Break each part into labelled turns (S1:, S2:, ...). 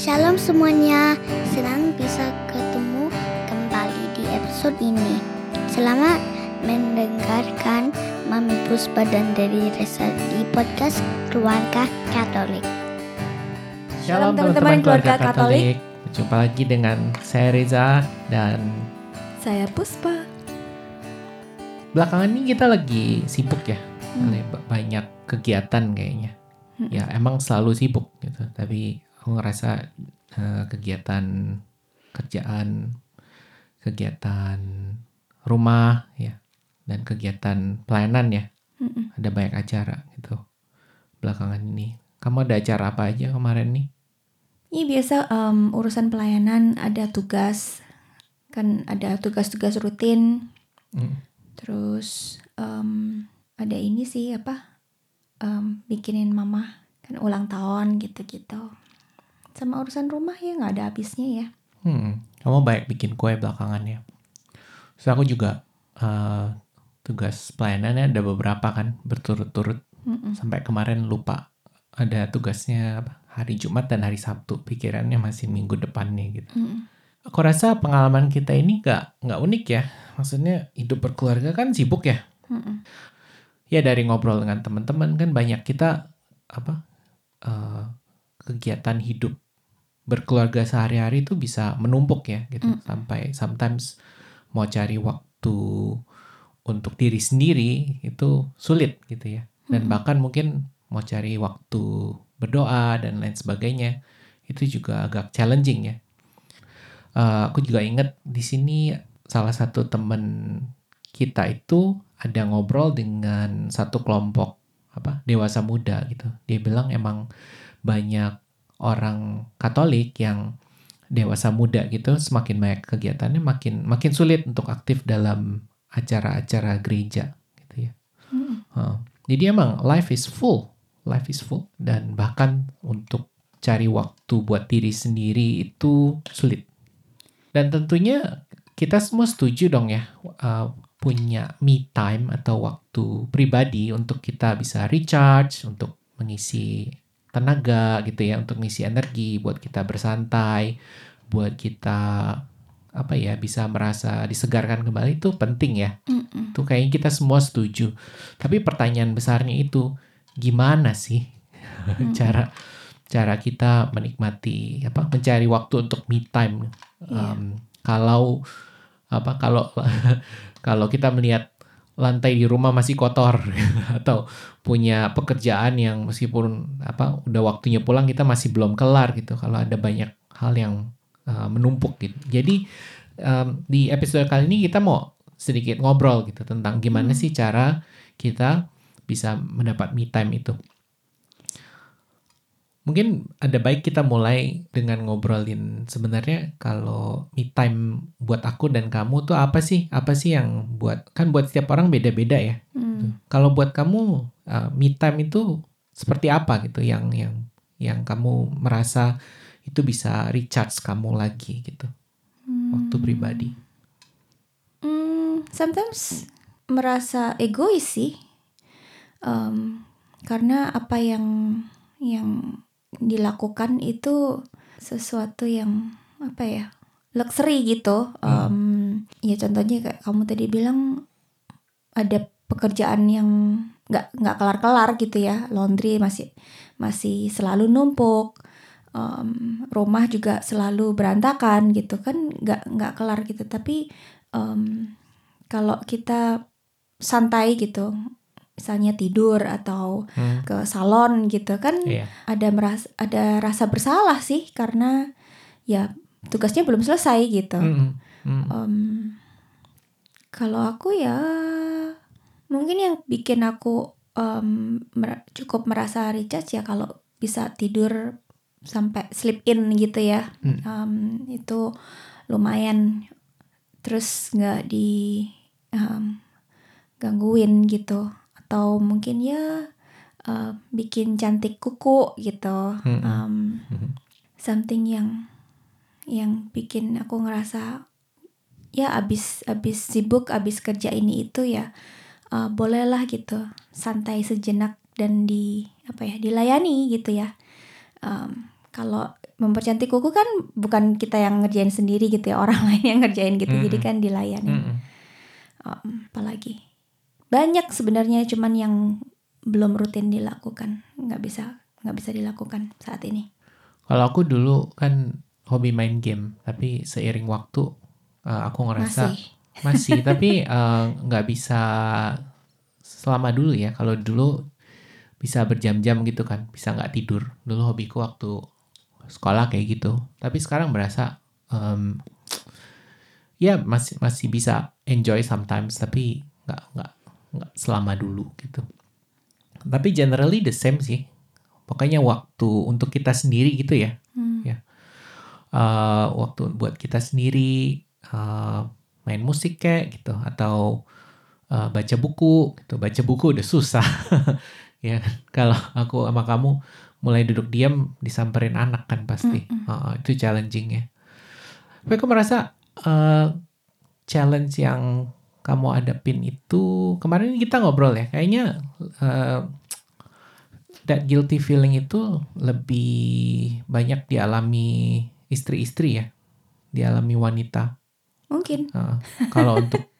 S1: Shalom semuanya, senang bisa ketemu kembali di episode ini. Selamat mendengarkan Mami Puspa dan dari Resa di podcast Keluarga Katolik.
S2: Shalom teman-teman keluarga Katolik.
S3: Berjumpa lagi dengan saya Reza dan
S2: Saya Puspa.
S3: belakangan ini kita lagi sibuk ya.
S2: Hmm.
S3: Banyak kegiatan kayaknya. Ya emang selalu sibuk gitu. Tapi aku ngerasa eh, kegiatan kerjaan, kegiatan rumah ya dan kegiatan pelayanan ya.
S2: Mm-mm.
S3: Ada banyak acara gitu belakangan ini. Kamu ada acara apa aja kemarin nih?
S2: Ini biasa em, urusan pelayanan ada tugas kan ada tugas-tugas rutin.
S3: Hmm.
S2: Terus em, ada ini sih apa em, bikinin mama kan ulang tahun gitu-gitu. Sama urusan rumah ya nggak ada habisnya ya.
S3: Hmm, kamu baik bikin kue belakangan ya. Terus aku juga eh, tugas pelayanannya ada beberapa kan berturut-turut
S2: Mm-mm.
S3: sampai kemarin lupa ada tugasnya apa, hari Jumat dan hari Sabtu. Pikirannya masih minggu depannya gitu.
S2: Mm-mm.
S3: Aku rasa pengalaman kita ini nggak nggak unik ya. Maksudnya hidup berkeluarga kan sibuk ya.
S2: Mm-mm.
S3: Ya dari ngobrol dengan teman-teman kan banyak kita apa eh, kegiatan hidup berkeluarga sehari-hari itu bisa menumpuk ya gitu
S2: Mm.
S3: sampai sometimes mau cari waktu untuk diri sendiri itu sulit gitu ya dan
S2: Mm.
S3: bahkan mungkin mau cari waktu berdoa dan lain sebagainya itu juga agak challenging ya. Eh, aku juga ingat di sini salah satu teman kita itu ada ngobrol dengan satu kelompok apa dewasa muda gitu. Dia bilang emang banyak orang Katolik yang dewasa muda gitu semakin banyak kegiatannya makin makin sulit untuk aktif dalam acara-acara gereja gitu ya. Heeh. Jadi emang life is full, life is full dan bahkan untuk cari waktu buat diri sendiri itu sulit. Dan tentunya kita semua setuju dong ya uh, punya me time atau waktu pribadi untuk kita bisa recharge, untuk mengisi tenaga gitu ya, untuk mengisi energi buat kita bersantai, buat kita apa ya bisa merasa disegarkan kembali itu penting ya.
S2: Mm-mm.
S3: Itu kayaknya kita semua setuju. Tapi pertanyaan besarnya itu gimana sih cara cara kita menikmati apa mencari waktu untuk me time.
S2: Iya.
S3: Um, kalau apa kalau kalau kita melihat lantai di rumah masih kotor atau punya pekerjaan yang meskipun apa udah waktunya pulang kita masih belum kelar gitu. Kalau ada banyak hal yang uh, menumpuk gitu. Jadi um, di episode kali ini kita mau sedikit ngobrol gitu tentang gimana sih cara kita bisa mendapat me time itu. Mungkin ada baik kita mulai dengan ngobrolin sebenarnya kalau me time buat aku dan kamu tuh apa sih? Apa sih yang buat kan buat setiap orang beda-beda ya.
S2: Mm.
S3: Kalau buat kamu uh, me time itu seperti apa gitu yang yang yang kamu merasa itu bisa recharge kamu lagi gitu waktu pribadi.
S2: Hmm, sometimes merasa egois sih, Em, karena apa yang yang dilakukan itu sesuatu yang apa ya luxury gitu. Em, ya contohnya kayak kamu tadi bilang ada pekerjaan yang nggak nggak kelar-kelar gitu ya, laundry masih masih selalu numpuk. Em, rumah juga selalu berantakan gitu kan nggak nggak kelar gitu tapi em, kalau kita santai gitu misalnya tidur atau
S3: Hmm,
S2: ke salon gitu kan
S3: Iya.
S2: ada merasa ada rasa bersalah sih karena ya tugasnya belum selesai gitu
S3: Mm-mm. Mm.
S2: Em, kalau aku ya mungkin yang bikin aku em, mer- cukup merasa recharge ya kalau bisa tidur sampai sleep in gitu ya
S3: Hmm.
S2: Em, itu lumayan terus nggak di em, gangguin gitu atau mungkin ya eh, bikin cantik kuku gitu. Em,
S3: Mhm.
S2: something yang yang bikin aku ngerasa ya abis abis sibuk abis kerja ini itu ya eh, bolehlah gitu santai sejenak dan di apa ya dilayani gitu ya Em, kalau mempercantik kuku kan bukan kita yang ngerjain sendiri gitu ya orang lain yang ngerjain gitu jadi
S3: Mm-mm.
S2: kan dilayani
S3: Mm-mm.
S2: Um, apalagi banyak sebenarnya cuman yang belum rutin dilakukan nggak bisa nggak bisa dilakukan saat ini
S3: Kalau aku dulu kan hobi main game, tapi seiring waktu uh, aku ngerasa
S2: masih
S3: masih, tapi uh, nggak bisa selama dulu ya. Kalau dulu bisa berjam-jam gitu kan, bisa nggak tidur. Dulu hobiku waktu sekolah kayak gitu. Tapi sekarang berasa um, ya masih masih bisa enjoy sometimes, tapi nggak nggak nggak selama dulu gitu. Tapi generally the same sih. Pokoknya waktu untuk kita sendiri gitu ya.
S2: Hmm.
S3: uh, waktu buat kita sendiri uh, main musik kayak gitu atau uh, baca buku gitu baca buku udah susah ya kan? kalau aku sama kamu mulai duduk diam disamperin anak kan pasti Uh, itu challenging ya tapi aku merasa uh, challenge yang kamu hadapin itu kemarin kita ngobrol ya kayaknya uh, that guilty feeling itu lebih banyak dialami istri-istri ya, dialami wanita.
S2: mungkin
S3: Uh, kalau untuk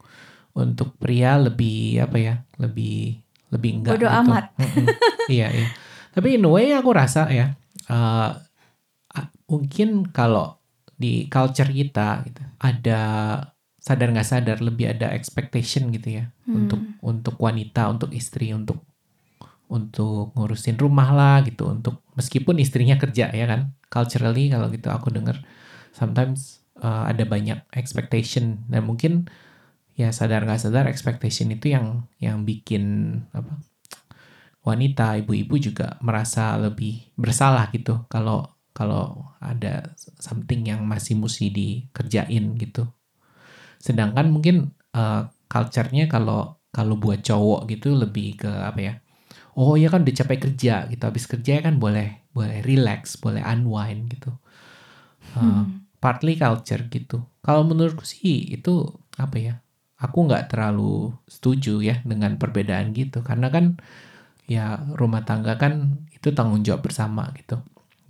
S3: untuk pria lebih apa ya, lebih lebih enggak.
S2: Bodo
S3: gitu.
S2: amat.
S3: Iya iya. Tapi in a way aku rasa ya, uh, mungkin kalau di culture kita gitu, ada sadar nggak sadar lebih ada expectation gitu ya.
S2: Hmm.
S3: untuk untuk wanita, untuk istri, untuk untuk ngurusin rumah lah gitu, untuk meskipun istrinya kerja ya kan, culturally kalau gitu aku dengar sometimes uh, ada banyak expectation. Dan mungkin ya sadar nggak sadar expectation itu yang yang bikin apa wanita ibu-ibu juga merasa lebih bersalah gitu. Kalau kalau ada something yang masih mesti dikerjain gitu sedangkan mungkin uh, culture-nya kalau kalau buat cowok gitu lebih ke apa ya oh ya kan udah capek kerja gitu habis kerja kan boleh boleh relax boleh unwind gitu Uh,
S2: Hmm.
S3: partly culture gitu. Kalau menurutku sih itu apa ya? Aku nggak terlalu setuju ya dengan perbedaan gitu karena kan ya rumah tangga kan itu tanggung jawab bersama gitu.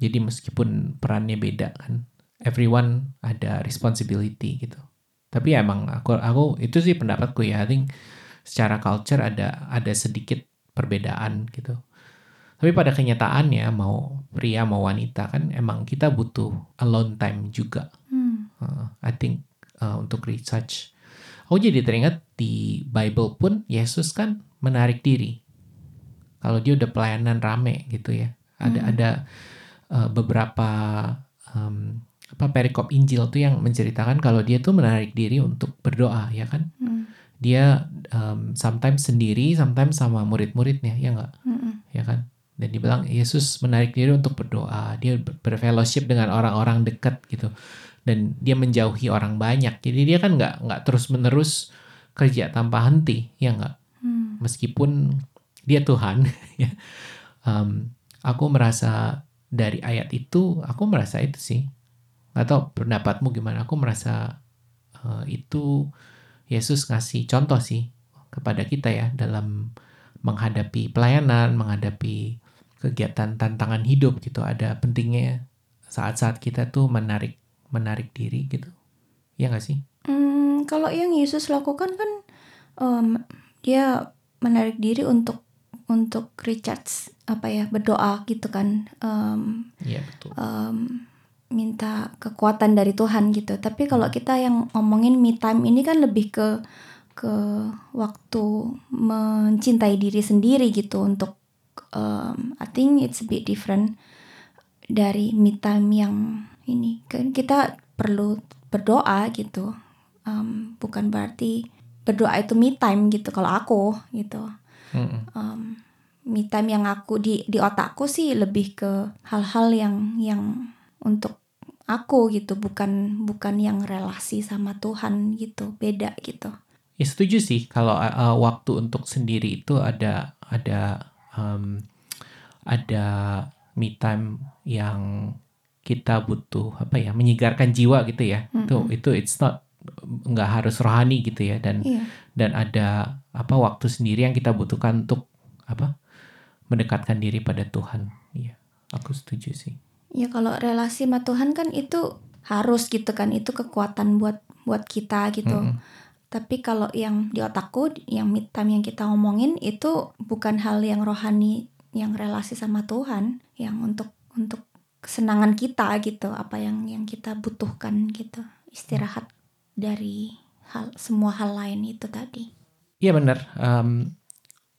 S3: Jadi meskipun perannya beda kan, everyone ada responsibility gitu. Tapi ya emang aku aku itu sih pendapatku ya. I think secara culture ada ada sedikit perbedaan gitu. Tapi pada kenyataannya mau pria mau wanita kan emang kita butuh alone time juga.
S2: Hmm.
S3: Uh, I think uh, untuk research. Aku jadi teringat di Bible pun Yesus kan menarik diri. Kalau dia udah pelayanan rame gitu ya. Ada
S2: Hmm.
S3: ada uh, beberapa um, apa perikop Injil tuh yang menceritakan kalau dia tuh menarik diri untuk berdoa ya kan.
S2: Hmm.
S3: Dia um, sometimes sendiri, sometimes sama murid-muridnya ya nggak
S2: Hmm.
S3: ya kan dan dibilang Yesus menarik diri untuk berdoa dia ber- berfellowship dengan orang-orang dekat gitu dan dia menjauhi orang banyak jadi dia kan nggak nggak terus menerus kerja tanpa henti ya nggak
S2: Hmm.
S3: meskipun dia Tuhan ya Em, aku merasa dari ayat itu aku merasa itu sih atau pendapatmu gimana. Aku merasa eh, itu Yesus ngasih contoh sih kepada kita ya dalam menghadapi pelayanan menghadapi kegiatan tantangan hidup gitu. Ada pentingnya saat-saat kita tuh menarik menarik diri gitu. Ya nggak sih?
S2: Hmm, kalau yang Yesus lakukan kan em, dia menarik diri untuk untuk recharge apa ya berdoa gitu kan. Em,
S3: iya betul.
S2: em, minta kekuatan dari Tuhan gitu. Tapi kalau kita yang ngomongin me time ini kan lebih ke ke waktu mencintai diri sendiri gitu untuk em, I think it's a bit different dari me time yang ini kan kita perlu berdoa gitu. Em, bukan berarti berdoa itu me time gitu kalau aku gitu
S3: Mm-mm.
S2: um, me time yang aku di di otakku sih lebih ke hal-hal yang yang untuk aku gitu bukan bukan yang relasi sama Tuhan gitu beda gitu.
S3: Ya setuju sih kalau uh, waktu untuk sendiri itu ada ada um, ada me time yang kita butuh apa ya menyegarkan jiwa gitu ya. Itu itu it's not nggak harus rohani gitu ya. Dan
S2: iya.
S3: dan ada apa waktu sendiri yang kita butuhkan untuk apa mendekatkan diri pada Tuhan. Iya aku setuju sih
S2: Ya kalau relasi sama Tuhan kan itu harus gitu kan itu kekuatan buat buat kita gitu.
S3: Mm-mm.
S2: Tapi kalau yang di otakku yang mid time yang kita ngomongin itu bukan hal yang rohani yang relasi sama Tuhan yang untuk untuk kesenangan kita gitu apa yang yang kita butuhkan gitu istirahat dari hal semua hal lain itu tadi.
S3: Iya bener. Em,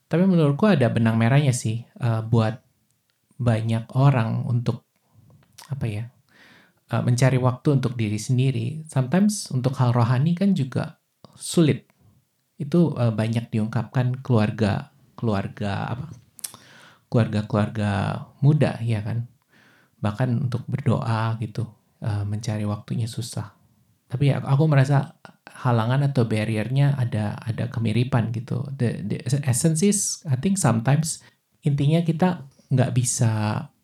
S3: tapi menurutku ada benang merahnya sih eh, buat banyak orang untuk apa ya eh, mencari waktu untuk diri sendiri. Sometimes untuk hal rohani kan juga sulit. Itu eh, banyak diungkapkan keluarga keluarga apa keluarga-keluarga muda ya kan. Bahkan untuk berdoa gitu eh, mencari waktunya susah. Tapi ya aku merasa halangan atau barriernya ada ada kemiripan gitu. The, the essence is I think sometimes intinya kita nggak bisa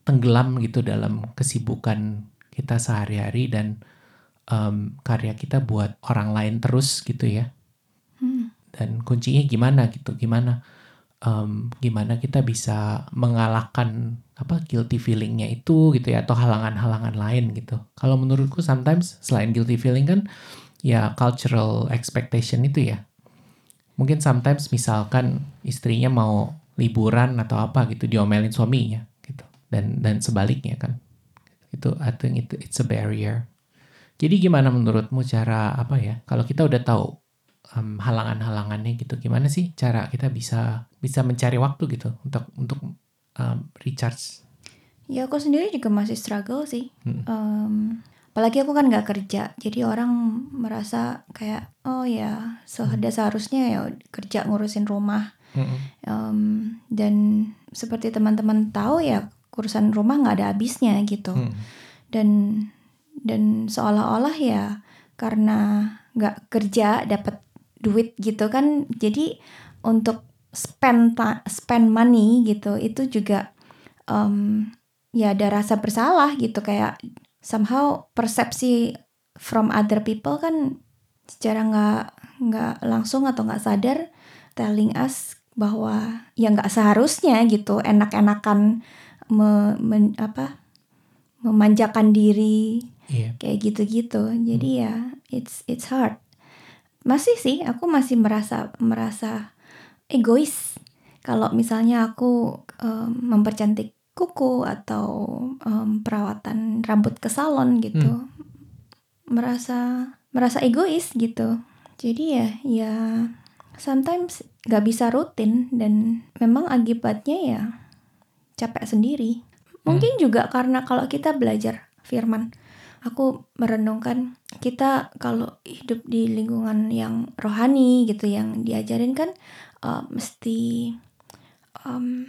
S3: tenggelam gitu dalam kesibukan kita sehari-hari dan em, karya kita buat orang lain terus gitu ya.
S2: Hmm.
S3: Dan kuncinya gimana gitu, gimana em, gimana kita bisa mengalahkan apa guilty feelingnya itu gitu ya atau halangan-halangan lain gitu. Kalau menurutku sometimes selain guilty feeling kan ya cultural expectation itu ya. Mungkin sometimes misalkan istrinya mau liburan atau apa gitu diomelin suaminya. Dan dan sebaliknya kan. Itu I think itu it's a barrier. Jadi gimana menurutmu cara apa ya? Kalau kita udah tahu em, halangan-halangannya gitu, gimana sih cara kita bisa bisa mencari waktu gitu untuk untuk em, recharge?
S2: Ya aku sendiri juga masih struggle sih.
S3: Hmm.
S2: Em, apalagi aku kan nggak kerja, jadi orang merasa kayak oh ya sudah seharusnya ya kerja ngurusin rumah.
S3: Mm-mm.
S2: Em, dan seperti teman-teman tahu ya urusan rumah nggak ada habisnya gitu.
S3: Mm.
S2: Dan dan seolah-olah ya karena nggak kerja dapat duit gitu kan, jadi untuk spend ta- spend money gitu itu juga em, ya ada rasa bersalah gitu kayak somehow persepsi from other people kan secara nggak nggak langsung atau nggak sadar telling us bahwa ya nggak seharusnya gitu enak-enakan me- men- apa memanjakan diri
S3: Iya.
S2: kayak gitu-gitu. Jadi ya it's it's hard. Masih sih aku masih merasa merasa egois kalau misalnya aku em, mempercantik kuku atau em, perawatan rambut ke salon gitu. Merasa merasa egois gitu. Jadi ya ya sometimes nggak bisa rutin dan memang akibatnya ya capek sendiri. Mungkin juga karena kalau kita belajar firman aku merenungkan kita kalau hidup di lingkungan yang rohani gitu yang diajarin kan uh, mesti um,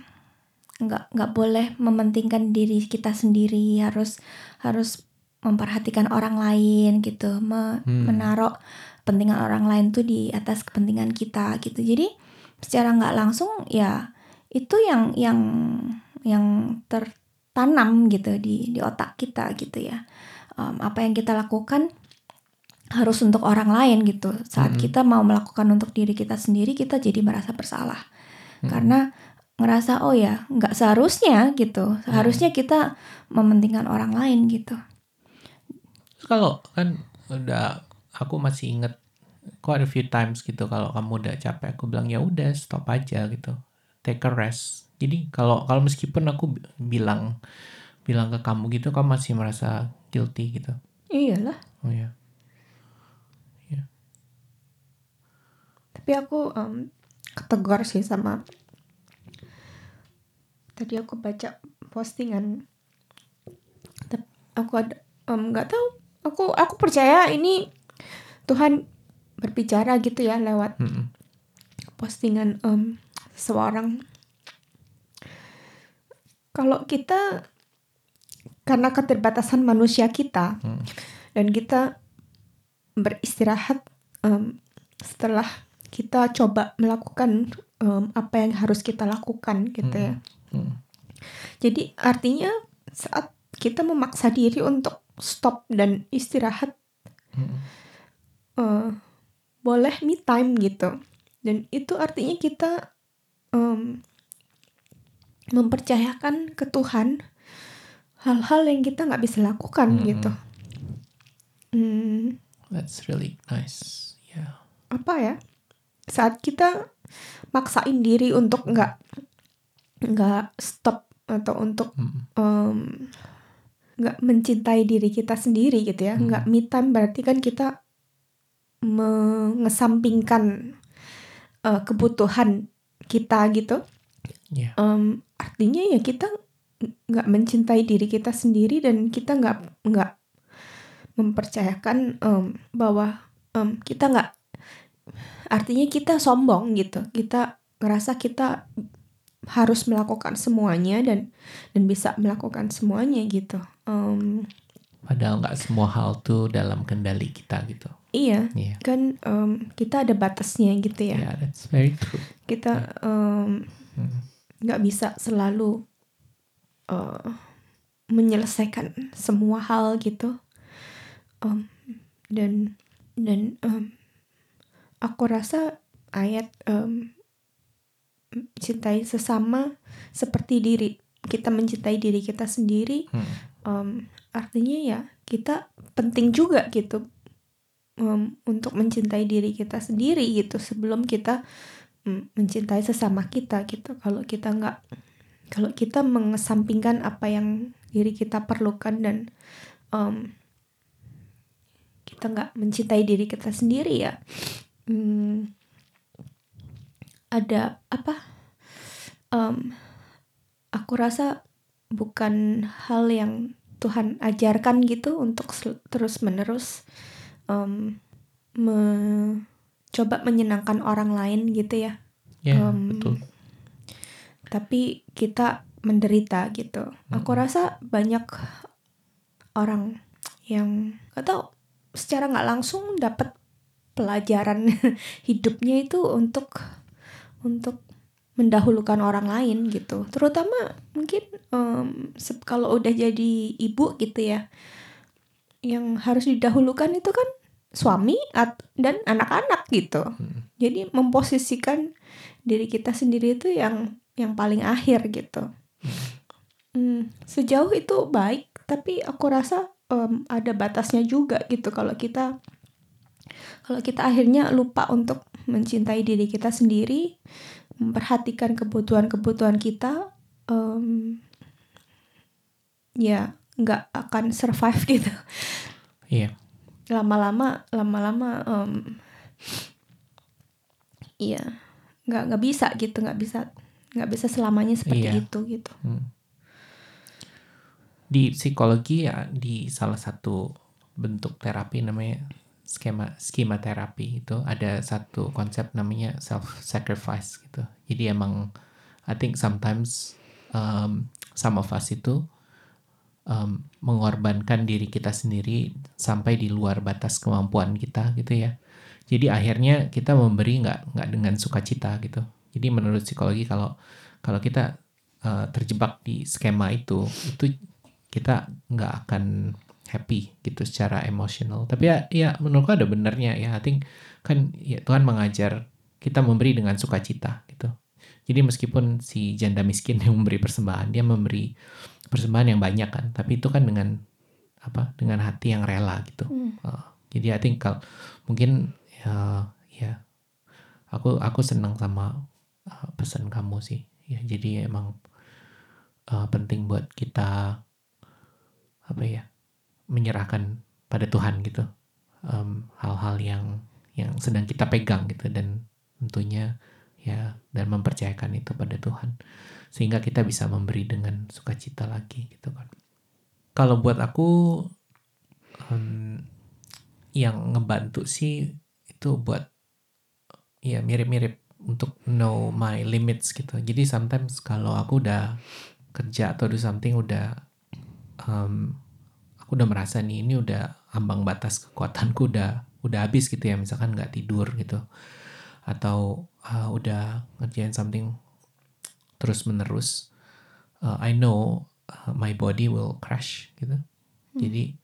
S2: nggak nggak boleh mementingkan diri kita sendiri harus harus memperhatikan orang lain gitu me-
S3: Hmm.
S2: menaruh kepentingan orang lain tuh di atas kepentingan kita gitu. Jadi secara nggak langsung ya itu yang yang yang tertanam gitu di di otak kita gitu ya. Em, apa yang kita lakukan harus untuk orang lain gitu. Saat
S3: Mm-mm.
S2: kita mau melakukan untuk diri kita sendiri kita jadi merasa bersalah.
S3: Mm-mm.
S2: karena ngerasa oh ya nggak seharusnya gitu. Seharusnya kita mementingkan orang lain gitu.
S3: Kalau kan udah aku masih inget quite a few times gitu kalau kamu udah capek aku bilang ya udah stop aja gitu. Take a rest jadi kalau kalau meskipun aku bi- bilang bilang ke kamu gitu kamu masih merasa guilty gitu.
S2: Iyalah.
S3: Oh ya
S4: tapi aku em, ketegur sih sama tadi aku baca postingan. Aku ada nggak tahu. Aku aku percaya ini Tuhan berbicara gitu ya lewat
S3: Mm-mm.
S4: postingan em, seseorang kalau kita karena keterbatasan manusia kita
S3: Hmm.
S4: dan kita beristirahat em, setelah kita coba melakukan em, apa yang harus kita lakukan gitu ya
S3: Mm.
S4: jadi artinya saat kita memaksa diri untuk stop dan istirahat
S3: Mm.
S4: eh, boleh me time gitu dan itu artinya kita em, mempercayakan ke Tuhan hal-hal yang kita nggak bisa lakukan
S3: Mm-mm.
S4: gitu. Hmm,
S3: That's really nice. Yeah.
S4: apa ya? Saat kita maksain diri untuk nggak nggak stop atau untuk
S3: Mm.
S4: em, nggak mencintai diri kita sendiri gitu ya
S3: Hmm.
S4: nggak me time berarti kan kita mengesampingkan eh, kebutuhan kita gitu
S3: Yeah.
S4: Em, artinya ya kita nggak mencintai diri kita sendiri dan kita nggak nggak mempercayakan em, bahwa em, kita nggak artinya kita sombong gitu kita ngerasa kita harus melakukan semuanya dan dan bisa melakukan semuanya gitu Em,
S3: Padahal nggak semua hal tuh dalam kendali kita gitu.
S4: iya
S3: Yeah.
S4: kan em, kita ada batasnya gitu ya
S3: Yeah, that's very true.
S4: kita
S3: Mm.
S4: Nggak bisa selalu eh, menyelesaikan semua hal gitu Em, dan dan em, aku rasa ayat em, cintai sesama seperti diri kita mencintai diri kita sendiri
S3: Mm.
S4: em, artinya ya kita penting juga gitu em, untuk mencintai diri kita sendiri gitu sebelum kita mencintai sesama kita gitu. Kalau kita nggak kalau kita mengesampingkan apa yang diri kita perlukan dan em, kita nggak mencintai diri kita sendiri ya mm, ada apa Em, aku rasa bukan hal yang Tuhan ajarkan gitu untuk terus menerus mencoba menyenangkan orang lain gitu ya
S3: Yeah,
S4: Em,
S3: betul.
S4: tapi kita menderita gitu. Aku
S3: Mm-mm.
S4: rasa banyak orang yang gak tahu secara nggak langsung dapat pelajaran hidupnya itu untuk untuk mendahulukan orang lain gitu. Terutama mungkin sep- kalau udah jadi ibu gitu ya, yang harus didahulukan itu kan suami at- dan anak-anak gitu.
S3: Mm.
S4: Jadi memposisikan diri kita sendiri itu yang yang paling akhir gitu. Hmm, sejauh itu baik, tapi aku rasa em, ada batasnya juga gitu kalau kita kalau kita akhirnya lupa untuk mencintai diri kita sendiri, memperhatikan kebutuhan-kebutuhan kita, em, ya nggak akan survive gitu.
S3: Iya.
S4: Lama-lama, lama-lama, em, iya nggak nggak bisa gitu, nggak bisa nggak bisa selamanya seperti
S3: Iya.
S4: itu gitu.
S3: Hmm. Di psikologi ya di salah satu bentuk terapi namanya skema skema terapi itu ada satu konsep namanya self sacrifice gitu. Jadi emang I think sometimes um, some of us itu um, mengorbankan diri kita sendiri sampai di luar batas kemampuan kita gitu ya. Jadi akhirnya kita memberi nggak nggak dengan sukacita gitu. Jadi menurut psikologi kalau kalau kita uh, terjebak di skema itu itu kita nggak akan happy gitu secara emosional. Tapi ya, ya menurutku ada benernya ya. I think kan ya, Tuhan mengajar kita memberi dengan sukacita gitu. Jadi meskipun si janda miskin yang memberi persembahan, dia memberi persembahan yang banyak kan. Tapi itu kan dengan apa? Dengan hati yang rela gitu.
S4: Hmm.
S3: Uh, jadi I think kalau mungkin ya, ya aku aku senang sama uh, pesan kamu sih. Ya jadi emang uh, penting buat kita apa ya menyerahkan pada Tuhan gitu hal-hal yang yang sedang kita pegang gitu dan tentunya ya dan mempercayakan itu pada Tuhan sehingga kita bisa memberi dengan sukacita lagi gitu kan. Kalau buat aku em, yang ngebantu sih itu buat ya mirip-mirip untuk know my limits gitu. Jadi sometimes kalau aku udah kerja atau do something udah em, aku udah merasa nih ini udah ambang batas kekuatanku udah udah habis gitu ya. Misalkan nggak tidur gitu. Atau ah, udah ngerjain something terus menerus uh, I know uh, my body will crash gitu. Jadi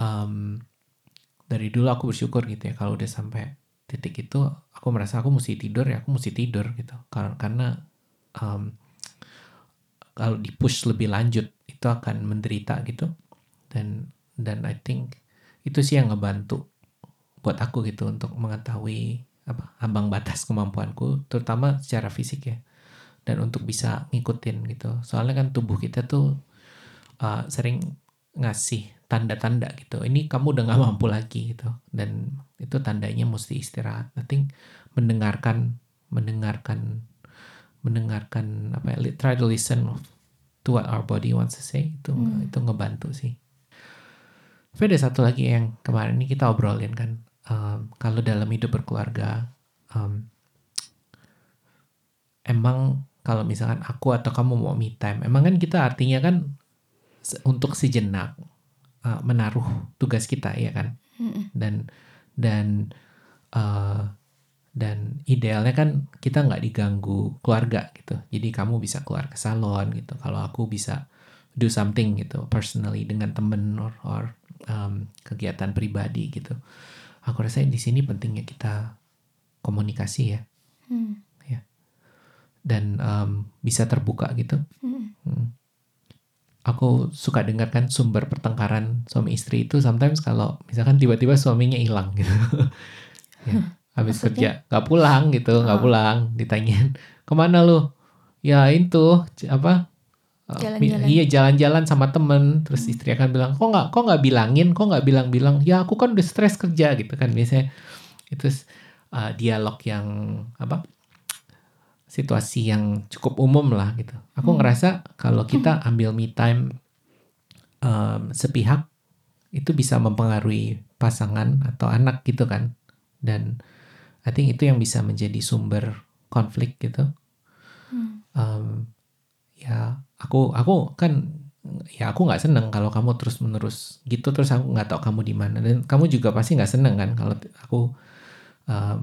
S3: em, dari dulu aku bersyukur gitu ya kalau udah sampai titik itu aku merasa aku mesti tidur ya aku mesti tidur gitu. Kar- karena em, kalau di push lebih lanjut itu akan menderita gitu. Dan dan I think itu sih yang ngebantu buat aku gitu untuk mengetahui apa ambang batas kemampuanku terutama secara fisik ya dan untuk bisa ngikutin gitu. Soalnya kan tubuh kita tuh uh, sering ngasih tanda-tanda gitu. Ini kamu udah nggak mampu lagi gitu. Dan itu tandanya mesti istirahat. I think mendengarkan mendengarkan mendengarkan apa ya try to listen to what our body wants to say. Itu
S2: Hmm.
S3: itu ngebantu sih. Tapi ada satu lagi yang kemarin ini kita obrolin kan. Um, kalau dalam hidup berkeluarga um, emang kalau misalkan aku atau kamu mau me time emang kan kita artinya kan untuk sejenak uh, menaruh tugas kita ya kan? Dan dan uh, dan idealnya kan kita nggak diganggu keluarga gitu. Jadi kamu bisa keluar ke salon gitu. Kalau aku bisa do something gitu personally dengan temen or, or um, kegiatan pribadi gitu. Aku rasa di sini pentingnya kita komunikasi ya.
S2: Hmm.
S3: Dan um, bisa terbuka gitu
S2: Hmm.
S3: Hmm. Aku suka dengar kan sumber pertengkaran suami istri itu sometimes kalau misalkan tiba-tiba suaminya hilang gitu. ya, habis
S2: Maksudnya?
S3: kerja nggak pulang gitu, nggak
S2: Oh.
S3: pulang, ditanyain ke mana lu? Ya itu apa? uh,
S2: Jalan-jalan.
S3: Iya jalan-jalan sama temen. Terus
S2: Hmm.
S3: istri akan bilang kok nggak kok nggak bilangin, kok nggak bilang-bilang? Ya aku kan udah stres kerja gitu kan biasanya. Itu uh, dialog yang apa? Situasi yang cukup umum lah gitu. Aku
S2: Hmm.
S3: ngerasa kalau kita ambil me time um, sepihak itu bisa mempengaruhi pasangan atau anak gitu kan. Dan I think itu yang bisa menjadi sumber konflik gitu.
S2: Hmm.
S3: Um, ya aku aku kan ya aku nggak seneng kalau kamu terus menerus gitu terus aku nggak tahu kamu di mana dan kamu juga pasti nggak seneng kan kalau aku um,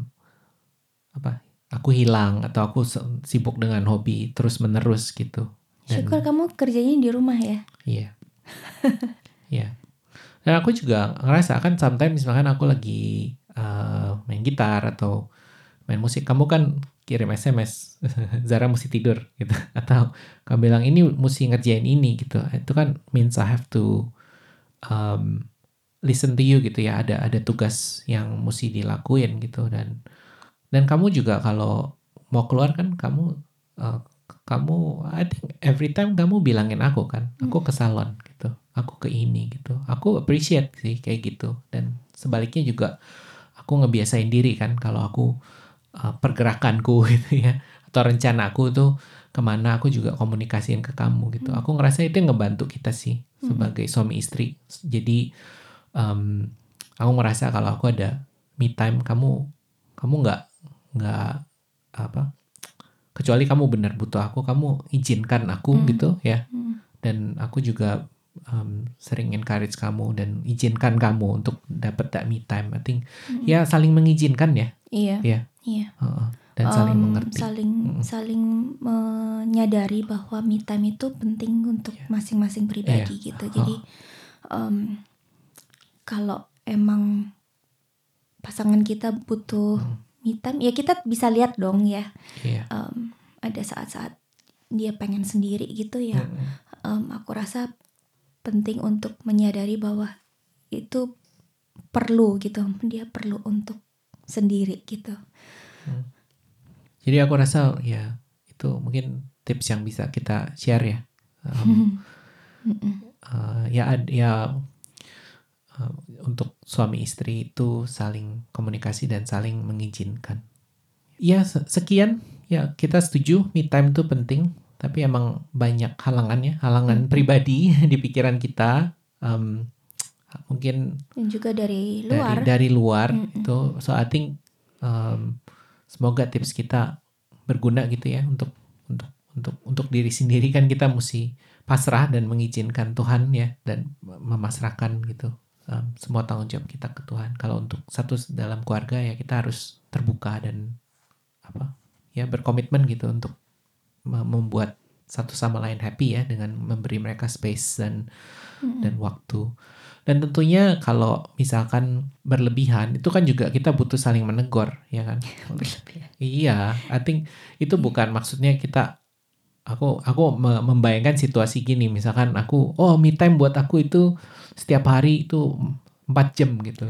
S3: apa aku hilang atau aku sibuk dengan hobi terus menerus gitu Dan-
S2: Syukur kamu kerjanya di rumah ya.
S3: Iya. Iya. Dan aku juga ngerasa kan sometimes misalkan aku lagi uh, main gitar atau main musik, kamu kan kirim SMS, Zara mesti tidur gitu. Atau kamu bilang ini mesti ngerjain ini gitu. Itu kan means I have to um, listen to you gitu ya. Ada ada tugas yang mesti dilakuin gitu dan dan kamu juga kalau mau keluar kan kamu uh, kamu I think every time kamu bilangin aku kan aku ke salon gitu aku ke ini gitu. Aku appreciate sih kayak gitu. Dan sebaliknya juga aku ngebiasain diri kan kalau aku uh, pergerakanku gitu ya atau rencana aku tuh ke mana aku juga komunikasiin ke kamu gitu. Aku ngerasa itu yang ngebantu kita sih sebagai suami istri. Jadi um, aku ngerasa kalau aku ada me time kamu kamu nggak nggak apa kecuali kamu benar butuh aku kamu izinkan aku
S2: Hmm.
S3: gitu ya
S2: Hmm.
S3: dan aku juga um, sering encourage kamu dan izinkan kamu untuk dapat that me time I think
S2: Hmm.
S3: ya saling mengizinkan ya
S2: Iya.
S3: Iya.
S2: Iya.
S3: Heeh. dan saling
S2: Em,
S3: mengerti
S2: Saling
S3: Mm-mm.
S2: saling menyadari bahwa me time itu penting untuk
S3: Iya.
S2: masing-masing pribadi gitu. Jadi em, kalau emang pasangan kita butuh
S3: Hmm.
S2: me time, ya kita bisa lihat dong ya.
S3: iya
S2: em, ada saat-saat dia pengen sendiri gitu ya.
S3: Mm-mm.
S2: em, aku rasa penting untuk menyadari bahwa itu perlu gitu. Dia perlu untuk sendiri gitu.
S3: jadi aku rasa ya itu mungkin tips yang bisa kita share ya Um,
S2: Mm-mm.
S3: uh, ya ya uh, untuk suami istri itu saling komunikasi dan saling mengizinkan. Ya se- sekian. Ya kita setuju me time itu penting. Tapi emang banyak halangannya halangan pribadi di pikiran kita. Um, mungkin
S2: Dan juga dari
S3: dari
S2: luar.
S3: dari luar
S2: Mm-mm.
S3: itu so I think um, semoga tips kita berguna gitu ya untuk untuk untuk untuk diri sendiri. Kan kita mesti pasrah dan mengizinkan Tuhan ya dan memasrahkan gitu um, semua tanggung jawab kita ke Tuhan kalau untuk satu dalam keluarga ya kita harus terbuka dan apa ya berkomitmen gitu untuk me- membuat satu sama lain happy ya dengan memberi mereka space dan
S2: Mm-mm.
S3: dan waktu. Dan tentunya kalau misalkan berlebihan itu kan juga kita butuh saling menegur, ya kan?
S2: Berlebihan.
S3: iya, I think itu bukan maksudnya kita aku aku me- membayangkan situasi gini misalkan aku oh me time buat aku itu setiap hari itu 4 jam gitu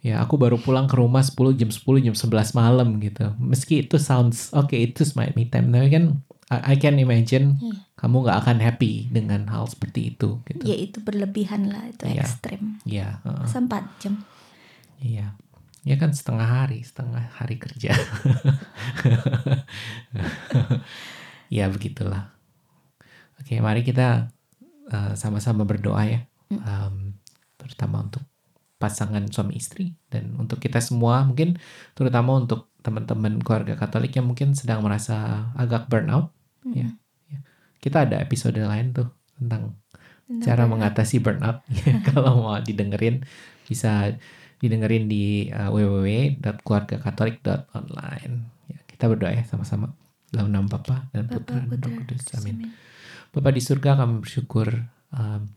S3: ya aku baru pulang ke rumah 10 jam 10 jam 11 malam gitu meski itu sounds oke itu my me time tapi kan I, I can imagine
S2: Iya.
S3: kamu nggak akan happy dengan hal seperti itu gitu
S2: Ya itu berlebihan lah, itu
S3: Iya.
S2: ekstrim.
S3: ya heeh.
S2: Sempat jam.
S3: Iya. Ya kan setengah hari, setengah hari kerja. ya begitulah. Oke, mari kita uh, sama-sama berdoa ya. Um, terutama untuk pasangan suami istri dan untuk kita semua mungkin terutama untuk teman-teman keluarga Katolik yang mungkin sedang merasa agak burnout ya. ya. Kita ada episode lain tuh tentang cara mengatasi burnout. Kalau mau didengerin bisa didengerin di uh, www.keluargakatolik.online. Ya, kita berdoa ya sama-sama dalam nama Bapa dan Putra dan Roh Kudus. Amin. Bapa di surga kami bersyukur um,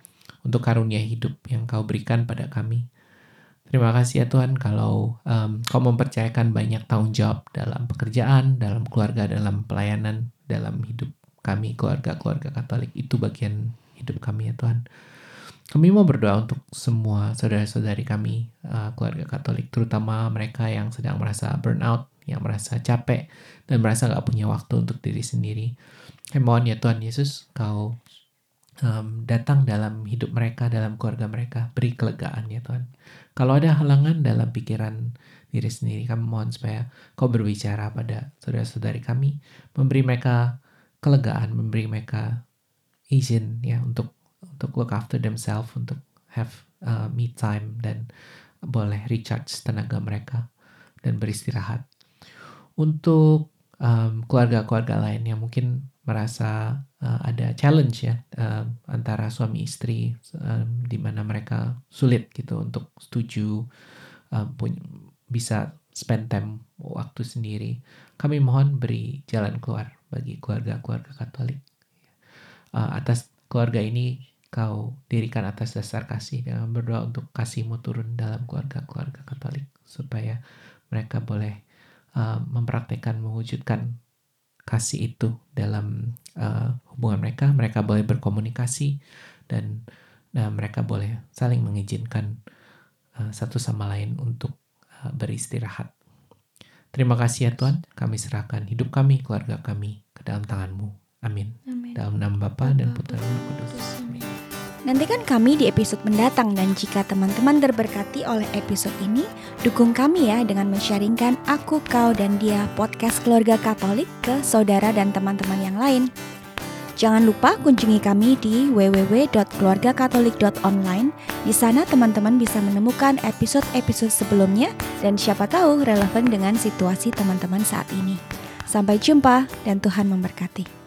S3: untuk karunia hidup yang kau berikan pada kami. Terima kasih ya Tuhan kalau um, kau mempercayakan banyak tanggung jawab dalam pekerjaan, dalam keluarga, dalam pelayanan, dalam hidup kami keluarga-keluarga Katolik. Itu bagian hidup kami ya Tuhan. Kami mau berdoa untuk semua saudara-saudari kami, uh, keluarga Katolik, terutama mereka yang sedang merasa burnout, yang merasa capek, dan merasa gak punya waktu untuk diri sendiri. Kami mohon ya Tuhan Yesus, kau um, datang dalam hidup mereka, dalam keluarga mereka, beri kelegaan ya Tuhan. Kalau ada halangan dalam pikiran diri sendiri, kami mohon supaya kau berbicara pada saudara-saudari kami, memberi mereka kelegaan, memberi mereka izin ya untuk untuk look after themselves, untuk have uh, me time dan boleh recharge tenaga mereka dan beristirahat. Untuk um, keluarga-keluarga lain yang mungkin merasa uh, ada challenge ya um, antara suami istri um, di mana mereka sulit gitu untuk setuju um, pun- bisa spend time waktu sendiri. Kami mohon beri jalan keluar bagi keluarga-keluarga Katolik. Uh, atas keluarga ini kau dirikan atas dasar kasih dengan berdoa untuk kasihmu turun dalam keluarga-keluarga Katolik supaya mereka boleh uh, mempraktekkan mewujudkan kasih itu dalam uh, hubungan mereka. Mereka boleh berkomunikasi dan uh, mereka boleh saling mengizinkan uh, satu sama lain untuk uh, beristirahat. Terima kasih ya Tuhan. Kami serahkan hidup kami keluarga kami ke dalam tanganmu. Amin.
S2: Amin.
S3: dalam nama Bapa dan Putra dan Roh Kudus. Amin
S2: Nantikan kami di episode mendatang dan jika teman-teman terberkati oleh episode ini, dukung kami ya dengan men-sharingkan Aku, Kau, dan Dia podcast keluarga Katolik ke saudara dan teman-teman yang lain. Jangan lupa kunjungi kami di www.keluargakatolik.online. Di sana teman-teman bisa menemukan episode-episode sebelumnya dan siapa tahu relevan dengan situasi teman-teman saat ini. Sampai jumpa dan Tuhan memberkati.